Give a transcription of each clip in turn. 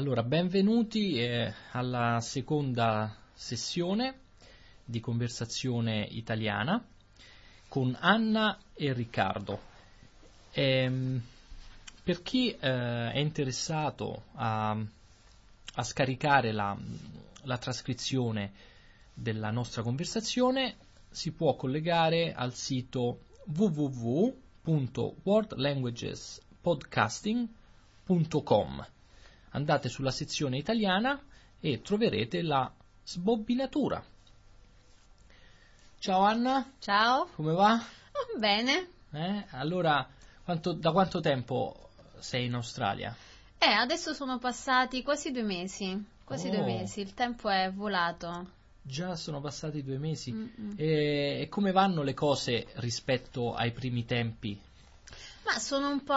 Allora, benvenuti eh, alla seconda sessione di conversazione italiana con Anna e Riccardo. Ehm, per chi eh, è interessato a, a scaricare la, la trascrizione della nostra conversazione, si può collegare al sito www.worldlanguagespodcasting.com. Andate sulla sezione italiana e troverete la sbobbinatura. Ciao Anna. Ciao. Come va? Oh, bene. Eh? Allora, quanto, da quanto tempo sei in Australia? Eh, adesso sono passati quasi due mesi. Quasi oh. due mesi, il tempo è volato. Già sono passati due mesi. Mm-mm. E, e come vanno le cose rispetto ai primi tempi? Ma sono un po',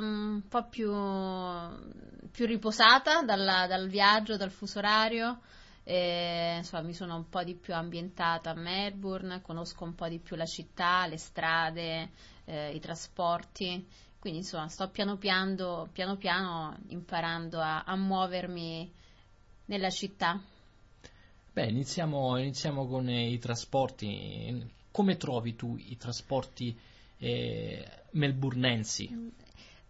un po più, più, riposata dalla, dal viaggio, dal fuso orario. E, insomma, mi sono un po' di più ambientata a Melbourne, conosco un po' di più la città, le strade, eh, i trasporti. Quindi insomma sto piano piano, piano, piano imparando a, a muovermi nella città. Beh, iniziamo, iniziamo con i trasporti. Come trovi tu i trasporti eh, melburnensi?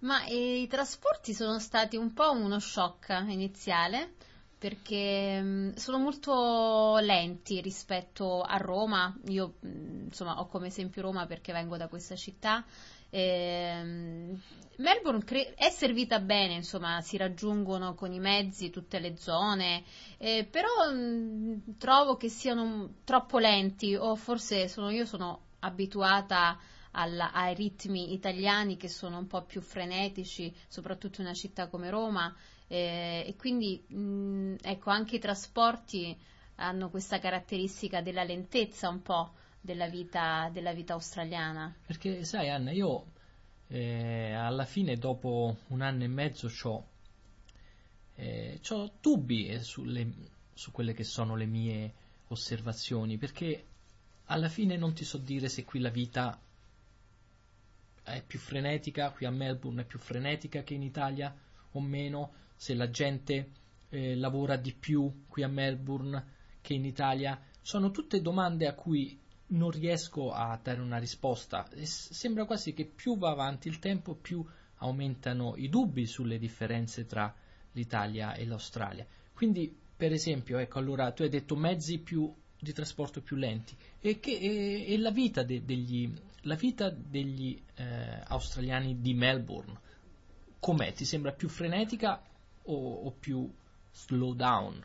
Ma eh, i trasporti sono stati un po' uno shock iniziale perché mh, sono molto lenti rispetto a Roma. Io mh, insomma ho come esempio Roma perché vengo da questa città. Eh, Melbourne cre- è servita bene, insomma, si raggiungono con i mezzi tutte le zone, eh, però mh, trovo che siano troppo lenti o forse sono, io sono abituata alla, ai ritmi italiani che sono un po' più frenetici, soprattutto in una città come Roma. Eh, e quindi mh, ecco anche i trasporti hanno questa caratteristica della lentezza un po' della vita, della vita australiana. Perché sai Anna, io eh, alla fine dopo un anno e mezzo ho eh, dubbi sulle, su quelle che sono le mie osservazioni, perché alla fine non ti so dire se qui la vita è più frenetica, qui a Melbourne è più frenetica che in Italia o meno, se la gente eh, lavora di più qui a Melbourne che in Italia. Sono tutte domande a cui non riesco a dare una risposta. E sembra quasi che più va avanti il tempo, più aumentano i dubbi sulle differenze tra l'Italia e l'Australia. Quindi, per esempio, ecco, allora tu hai detto mezzi più di trasporto più lenti e, che, e, e la vita, de, degli, la vita degli eh, australiani di Melbourne com'è? Ti sembra più frenetica o, o più slow down?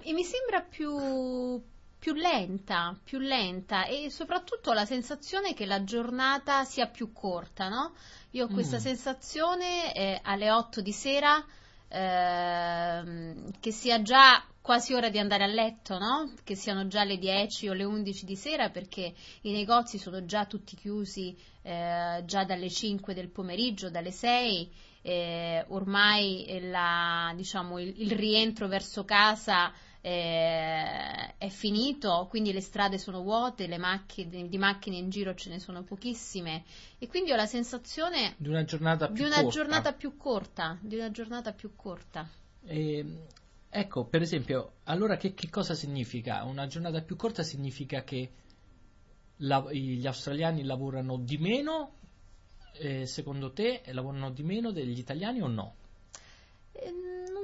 E mi sembra più, più lenta, più lenta e soprattutto la sensazione che la giornata sia più corta, no? Io ho questa Mm. sensazione eh, alle 8 di sera ehm, che sia già quasi ora di andare a letto, no? Che siano già le 10 o le 11 di sera perché i negozi sono già tutti chiusi eh, già dalle 5 del pomeriggio, dalle 6 eh, ormai la- diciamo, il, il rientro verso casa eh, è finito, quindi le strade sono vuote, le macchine, di macchine in giro ce ne sono pochissime e quindi ho la sensazione Di una giornata più di una corta. giornata più corta, di una giornata più corta. E, ecco, per esempio, allora che, che cosa significa? Una giornata più corta significa che la- gli australiani lavorano di meno, eh, secondo te, lavorano di meno degli italiani o no?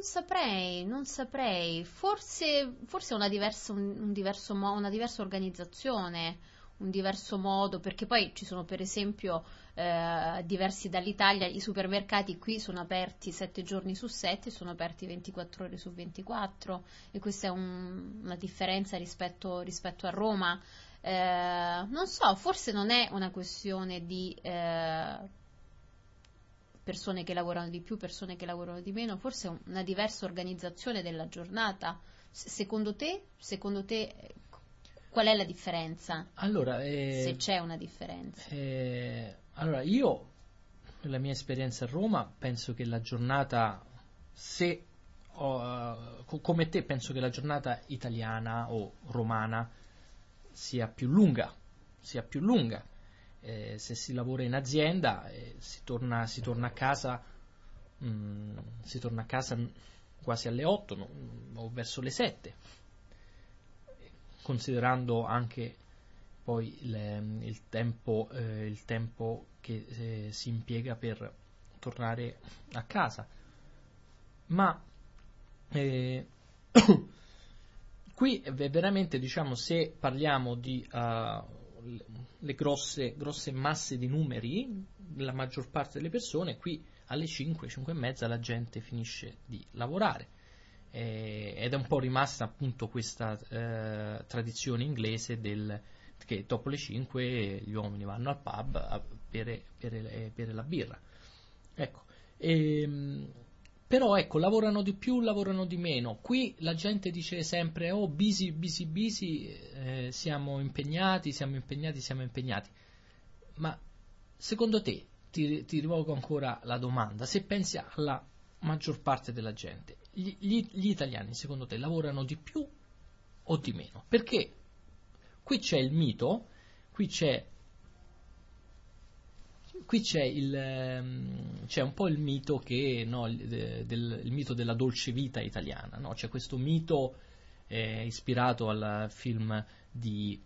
Saprei, non saprei. Forse, forse una, diversa, un, un diverso una diversa organizzazione, un diverso modo, perché poi ci sono per esempio eh, diversi dall'Italia, i supermercati qui sono aperti 7 giorni su 7, sono aperti 24 ore su 24 e questa è un- una differenza rispetto, rispetto a Roma. Eh, non so, forse non è una questione di eh, persone che lavorano di più, persone che lavorano di meno, forse una diversa organizzazione della giornata. Secondo te, secondo te eh, qual è la differenza? Allora, eh, Se c'è una differenza. eh, allora, io, nella mia esperienza a Roma, penso che la giornata, se ho, eh, co- come te, penso che la giornata italiana o romana sia più lunga, sia più lunga. Eh, se si lavora in azienda eh, si, torna, si torna a casa mm, si torna a casa mm, quasi alle 8 no, o verso le 7, considerando anche poi il, il, tempo, eh, il tempo, che eh, si impiega per tornare a casa. Ma eh, qui veramente diciamo se parliamo di uh, le grosse, grosse, masse di numeri, la maggior parte delle persone qui alle 5, 5 e mezza la gente finisce di lavorare eh, ed è un po' rimasta appunto questa eh, tradizione inglese del, che dopo le 5 gli uomini vanno al pub a bere, bere, bere la birra. Ecco, e, ehm, però ecco, lavorano di più, lavorano di meno. Qui la gente dice sempre, oh, busy, busy, busy, eh, siamo impegnati, siamo impegnati, siamo impegnati. Ma secondo te, ti, ti rivolgo ancora la domanda, se pensi alla maggior parte della gente, gli, gli, gli italiani secondo te lavorano di più o di meno? Perché qui c'è il mito, qui c'è qui c'è, il, ehm, c'è, un po' il mito, che, no, il, del, il mito della dolce vita italiana. No? C'è questo mito eh, ispirato al film di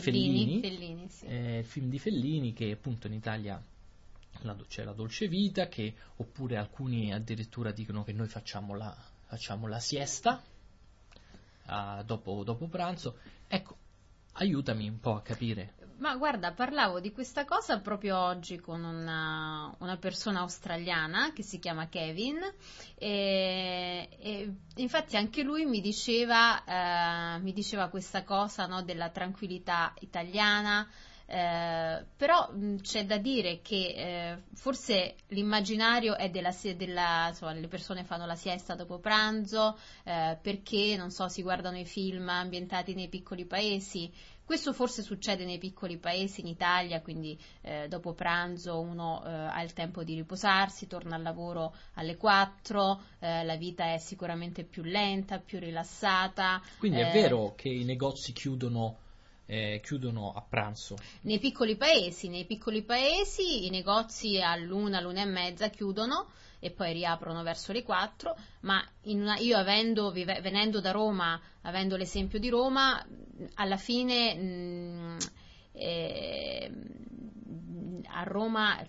Fellini, Fellini, Fellini sì. eh, film di Fellini che appunto in Italia la, c'è la dolce vita, che, oppure alcuni addirittura dicono che noi facciamo la, facciamo la siesta uh, dopo, dopo pranzo. Ecco, aiutami un po' a capire. Ma guarda, parlavo di questa cosa proprio oggi con una, una persona australiana che si chiama Kevin e, e infatti anche lui mi diceva, eh, mi diceva questa cosa no, della tranquillità italiana, eh, però mh, c'è da dire che eh, forse l'immaginario è della, della insomma, le persone fanno la siesta dopo pranzo eh, perché non so si guardano i film ambientati nei piccoli paesi questo forse succede nei piccoli paesi in Italia, quindi eh, dopo pranzo uno eh, ha il tempo di riposarsi, torna al lavoro alle 4, eh, la vita è sicuramente più lenta, più rilassata. Quindi è vero che i negozi chiudono eh, chiudono a pranzo. Nei piccoli paesi, nei piccoli paesi i negozi all'una, l'una e mezza chiudono e poi riaprono verso le 4, ma una, io avendo, vive, venendo da Roma, avendo l'esempio di Roma, alla fine mh, eh, a Roma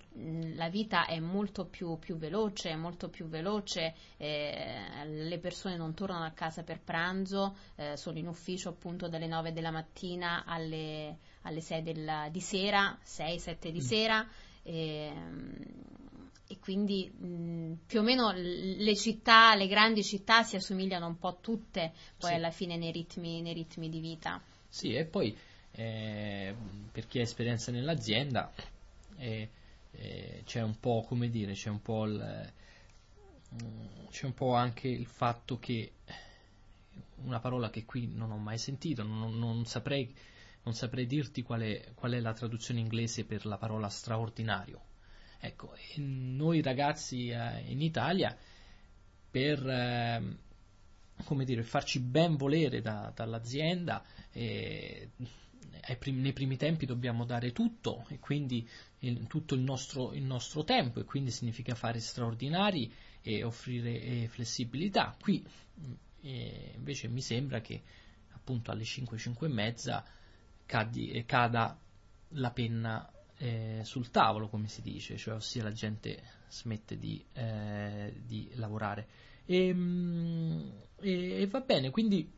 la vita è molto più, più veloce, molto più veloce, eh, le persone non tornano a casa per pranzo, eh, sono in ufficio appunto dalle 9 della mattina alle, alle 6 del, di sera, 6-7 di mm. sera. E, e quindi mh, più o meno le città, le grandi città si assomigliano un po' tutte poi sì. alla fine nei ritmi, nei ritmi, di vita. Sì, e poi eh, per chi ha esperienza nell'azienda eh, eh, c'è un po' come dire, c'è un po', il, c'è un po' anche il fatto che una parola che qui non ho mai sentito, non, non saprei, non saprei dirti qual è, qual è la traduzione inglese per la parola straordinario. Ecco, noi ragazzi eh, in Italia per eh, come dire, farci ben volere da, dall'azienda eh, prim- nei primi tempi dobbiamo dare tutto e quindi il, tutto il nostro, il nostro, tempo e quindi significa fare straordinari e offrire eh, flessibilità. Qui eh, invece mi sembra che appunto alle 5, 5 e mezza cadi, eh, cada la penna eh, sul tavolo, come si dice, cioè ossia la gente smette di, eh, di lavorare. E, mm, e, e, va bene, quindi,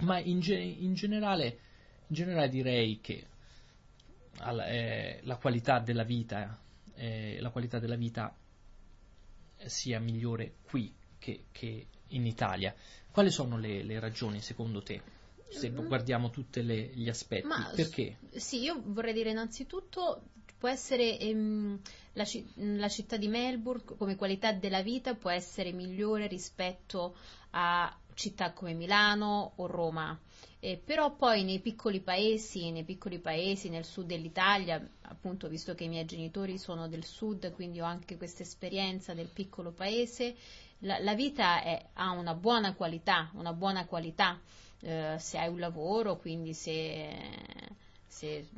ma in, ge- in, generale, in generale, direi che eh, la qualità della vita, eh, la qualità della vita sia migliore qui che, che in Italia. Quali sono le, le ragioni secondo te? se mm-hmm. guardiamo tutti gli aspetti. Ma, Perché? Sì, io vorrei dire innanzitutto può essere ehm, la, la, città di Melbourne come qualità della vita può essere migliore rispetto a città come Milano o Roma. Eh, però poi nei piccoli paesi, nei piccoli paesi nel sud dell'Italia, appunto visto che i miei genitori sono del sud, quindi ho anche questa esperienza del piccolo paese, la, la vita è, ha una buona qualità, una buona qualità eh, se hai un lavoro, quindi se, se,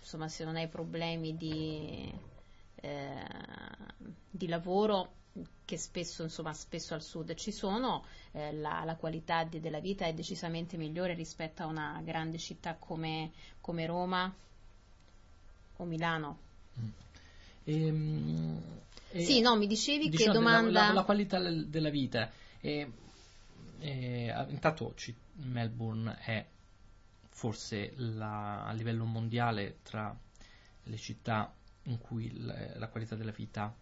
insomma, se non hai problemi di, eh, di lavoro che spesso, insomma, spesso al sud ci sono, eh, la, la, qualità de, della vita è decisamente migliore rispetto a una grande città come, come Roma o Milano. Mm. Ehm, sì, no, mi dicevi diciamo, che domanda... La, la, la qualità della vita. E, e, intanto Melbourne è forse la, a livello mondiale tra le città in cui la, la qualità della vita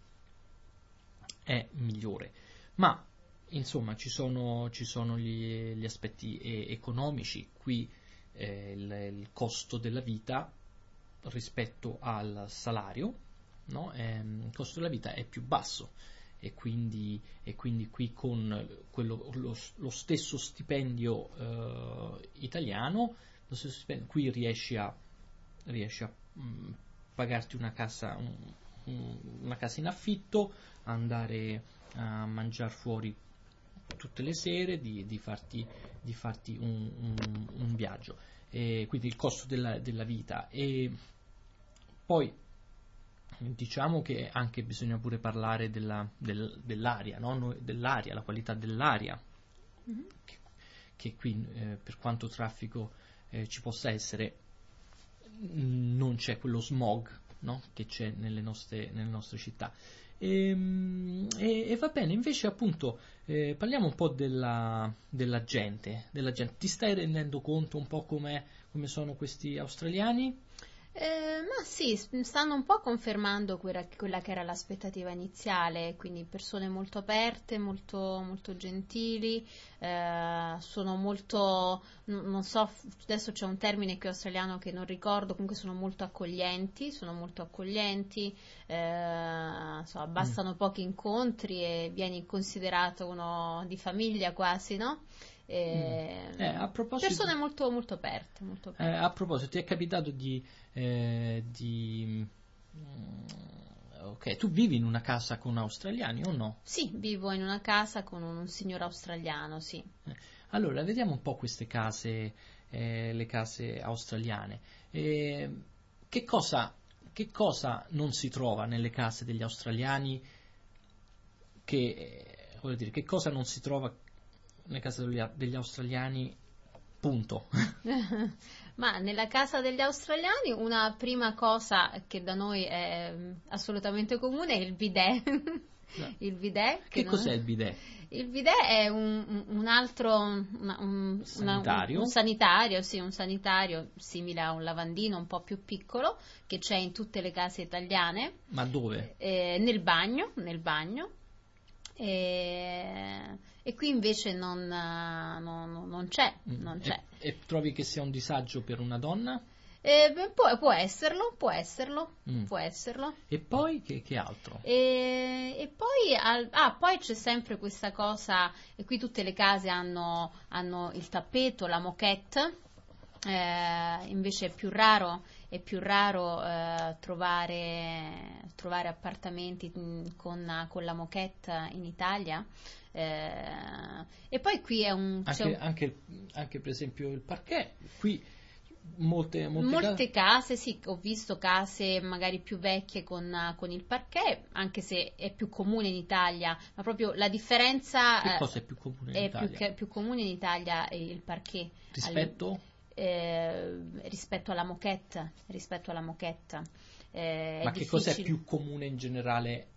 è migliore. Ma insomma ci sono, ci sono gli, gli, aspetti economici, qui eh, il, il, costo della vita rispetto al salario, no? eh, il costo della vita è più basso e quindi, e quindi qui con quello, lo, lo, stesso stipendio eh, italiano, stesso stipendio, qui riesci a, riesci a mh, mm, pagarti una casa, una casa in affitto, andare a mangiare fuori tutte le sere, di, di farti, di farti un, un, un, viaggio. E quindi il costo della, della vita. E poi diciamo che anche bisogna pure parlare della, del, dell'aria, no? dell'aria, la qualità dell'aria, mm-hmm. che, che, qui eh, per quanto traffico eh, ci possa essere non c'è quello smog no? che c'è nelle nostre, nelle nostre città. E, ehm, e, e, va bene, invece appunto eh, parliamo un po' della, della, gente, della, gente, Ti stai rendendo conto un po' come sono questi australiani? Eh, ma sì, stanno un po' confermando quella, quella, che era l'aspettativa iniziale, quindi persone molto aperte, molto, molto gentili, eh, sono molto, non so, adesso c'è un termine qui australiano che non ricordo, comunque sono molto accoglienti, sono molto accoglienti, eh, insomma, bastano mm. pochi incontri e vieni considerato uno di famiglia quasi, no? Eh, eh, a persone molto, molto aperte. Molto aperte. Eh, a proposito, ti è capitato di, eh, di mm, Ok, tu vivi in una casa con australiani o no? Sì, vivo in una casa con un, un signore australiano, sì. Eh, allora, vediamo un po' queste case, eh, le case australiane. Eh, che, cosa, che, cosa, non si trova nelle case degli australiani? Che, voglio dire, che cosa non si trova nella casa degli, australiani, punto. Ma nella casa degli australiani una prima cosa che da noi è mm, assolutamente comune è il bidet. No. il bidet che, che non... cos'è il bidet? Il bidet è un, un altro una, un, sanitario. Una, un, sanitario, sì, un sanitario simile a un lavandino un po' più piccolo che c'è in tutte le case italiane. Ma dove? Eh, nel bagno, nel bagno. E, e qui invece non, non, non c'è. Mm. Non c'è. E, e, trovi che sia un disagio per una donna? Eh, può, può, esserlo, può esserlo, mm. può esserlo. E poi che, che altro? E, e poi, al, ah, poi, c'è sempre questa cosa, e qui tutte le case hanno, hanno il tappeto, la moquette, eh, invece è più raro, è più raro eh, trovare, trovare, appartamenti mm, con, con, la moquette in Italia. Eh, e poi qui è un... Anche, un... Anche, anche, per esempio il parquet, qui molte, molte, molte case... case... sì, ho visto case magari più vecchie con, con, il parquet, anche se è più comune in Italia, ma proprio la differenza... Che cosa è più comune in è Italia? Più, più comune in Italia il parquet. Rispetto? Alle, eh, rispetto alla moquette. Rispetto alla moquette. Eh, Ma che cos'è più comune in generale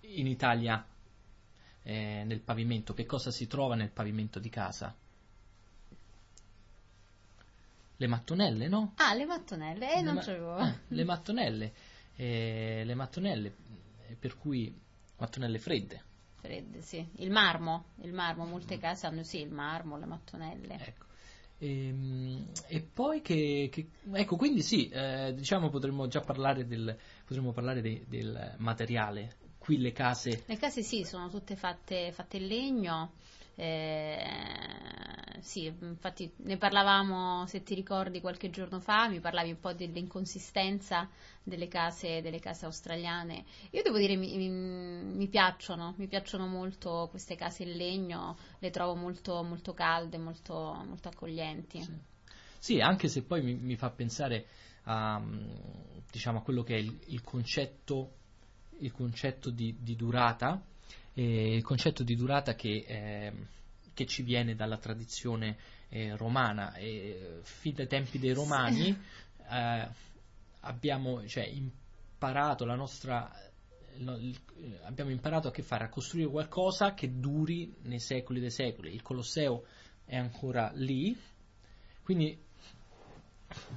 in Italia eh, nel pavimento? Che cosa si trova nel pavimento di casa? Le mattonelle, no? Ah, le mattonelle, eh, non ma- c'avevo. Eh, le mattonelle, eh, le mattonelle, eh, per cui mattonelle fredde. Fredde, sì. Il marmo, il marmo, molte mm. case hanno sì il marmo, le mattonelle. Ecco. E, ehm, e poi che, che, ecco, quindi sì, eh, diciamo potremmo già parlare del, potremmo parlare de, del materiale. Qui le case. Le case sì, sono tutte fatte, fatte in legno. Eh, sì, infatti ne parlavamo, se ti ricordi, qualche giorno fa, mi parlavi un po' dell'inconsistenza delle case, delle case australiane. Io devo dire, mi, mi, mi, piacciono, mi piacciono molto queste case in legno, le trovo molto, molto calde, molto, molto accoglienti. Sì. sì. anche se poi mi, mi fa pensare a, diciamo, a, quello che è il, il concetto, il concetto di, di durata eh, il concetto di durata che, eh, che ci viene dalla tradizione eh, romana. fin dai tempi dei romani eh, abbiamo cioè, imparato la nostra abbiamo imparato a che fare, a costruire qualcosa che duri nei secoli dei secoli. Il Colosseo è ancora lì, quindi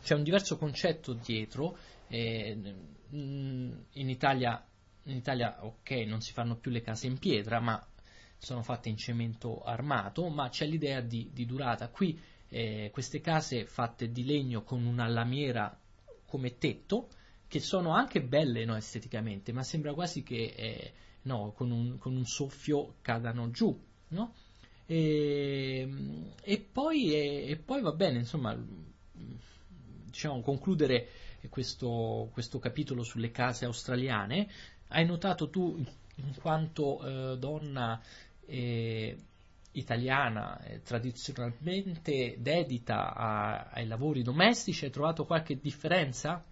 c'è un diverso concetto dietro. Eh, in, Italia, in Italia, ok, non si fanno più le case in pietra, ma sono fatte in cemento armato, ma c'è l'idea di, di durata. Qui eh, queste case fatte di legno con una lamiera come tetto, che sono anche belle no, esteticamente, ma sembra quasi che eh, no, con, un, con, un, soffio cadano giù. No? E, e, poi, e, e, poi, va bene, insomma, diciamo, concludere questo, questo, capitolo sulle case australiane. Hai notato tu, in quanto eh, donna eh, italiana, eh, tradizionalmente dedita a, ai lavori domestici, hai trovato qualche differenza?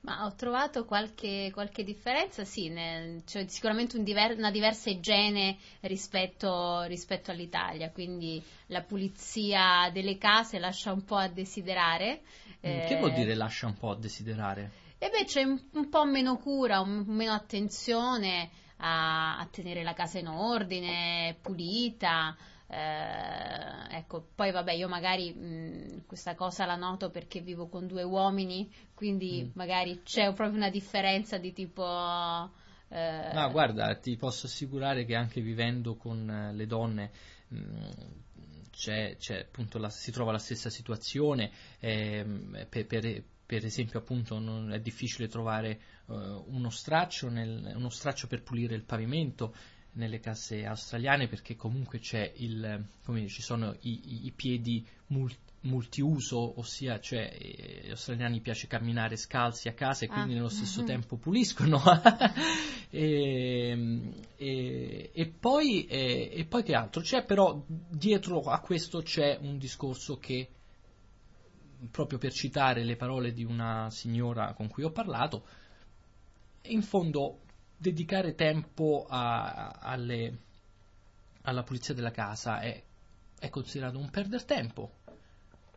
Ma ho trovato qualche, qualche differenza, sì, nel, cioè sicuramente un diver, una diversa igiene rispetto, rispetto, all'Italia, quindi la pulizia delle case lascia un po' a desiderare. Eh, che vuol dire lascia un po' a desiderare? E beh, c'è un, un po' meno cura, un, meno attenzione a, a tenere la casa in ordine, pulita. Eh, ecco, poi vabbè, io magari mh, questa cosa la noto perché vivo con due uomini, quindi mm. magari c'è proprio una differenza di tipo. Eh... No, guarda, ti posso assicurare che anche vivendo con eh, le donne. Mh, c'è, c'è, appunto la, si trova la stessa situazione eh, per, per, per, esempio appunto non è difficile trovare uh, uno, straccio nel, uno straccio per pulire il pavimento nelle casse australiane perché comunque c'è il, come ci sono i, i piedi multi, multiuso, ossia cioè eh, agli australiani piace camminare scalzi a casa e quindi ah. nello stesso uh-huh. tempo puliscono e, e, e, poi, e, e, poi, che altro? C'è però dietro a questo c'è un discorso che proprio per citare le parole di una signora con cui ho parlato in fondo dedicare tempo a, alle, alla pulizia della casa è, è considerato un perder tempo.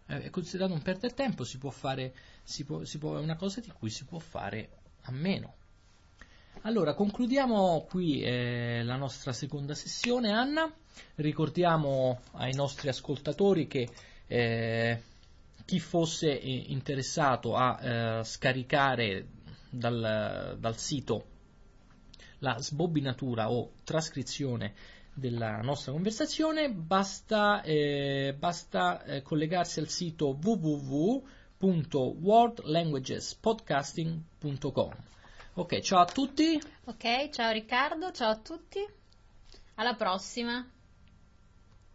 È considerato un perder tempo, si può fare, si può, si può, è una cosa di cui si può fare a meno. Allora, concludiamo qui eh, la nostra seconda sessione, Anna. Ricordiamo ai nostri ascoltatori che eh, chi fosse interessato a eh, scaricare dal, dal sito la sbobbinatura o trascrizione della nostra conversazione, basta, eh, basta eh, collegarsi al sito www.worldlanguagespodcasting.com. Ok, ciao a tutti. Ok, ciao Riccardo, ciao a tutti. Alla prossima.